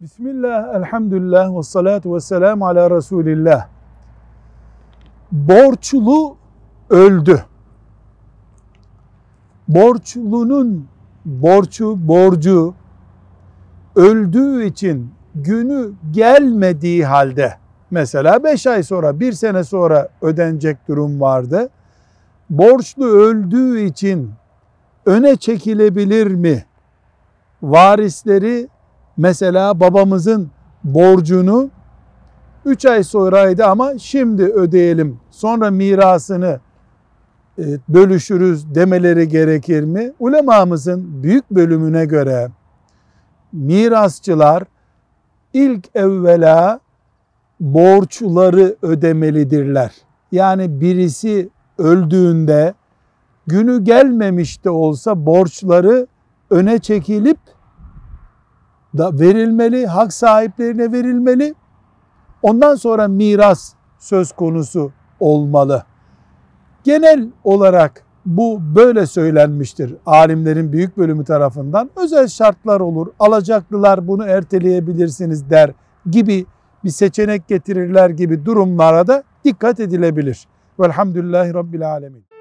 Bismillah, elhamdülillah ve salatu ve selamu ala Resulillah. Borçlu öldü. Borçlunun borçu, borcu öldüğü için günü gelmediği halde mesela 5 ay sonra, 1 sene sonra ödenecek durum vardı. Borçlu öldüğü için öne çekilebilir mi? Varisleri mesela babamızın borcunu 3 ay sonraydı ama şimdi ödeyelim sonra mirasını e, bölüşürüz demeleri gerekir mi? Ulemamızın büyük bölümüne göre mirasçılar ilk evvela borçları ödemelidirler. Yani birisi öldüğünde günü gelmemiş de olsa borçları öne çekilip da verilmeli, hak sahiplerine verilmeli. Ondan sonra miras söz konusu olmalı. Genel olarak bu böyle söylenmiştir alimlerin büyük bölümü tarafından. Özel şartlar olur, alacaklılar bunu erteleyebilirsiniz der gibi bir seçenek getirirler gibi durumlara da dikkat edilebilir. Velhamdülillahi Rabbil Alemin.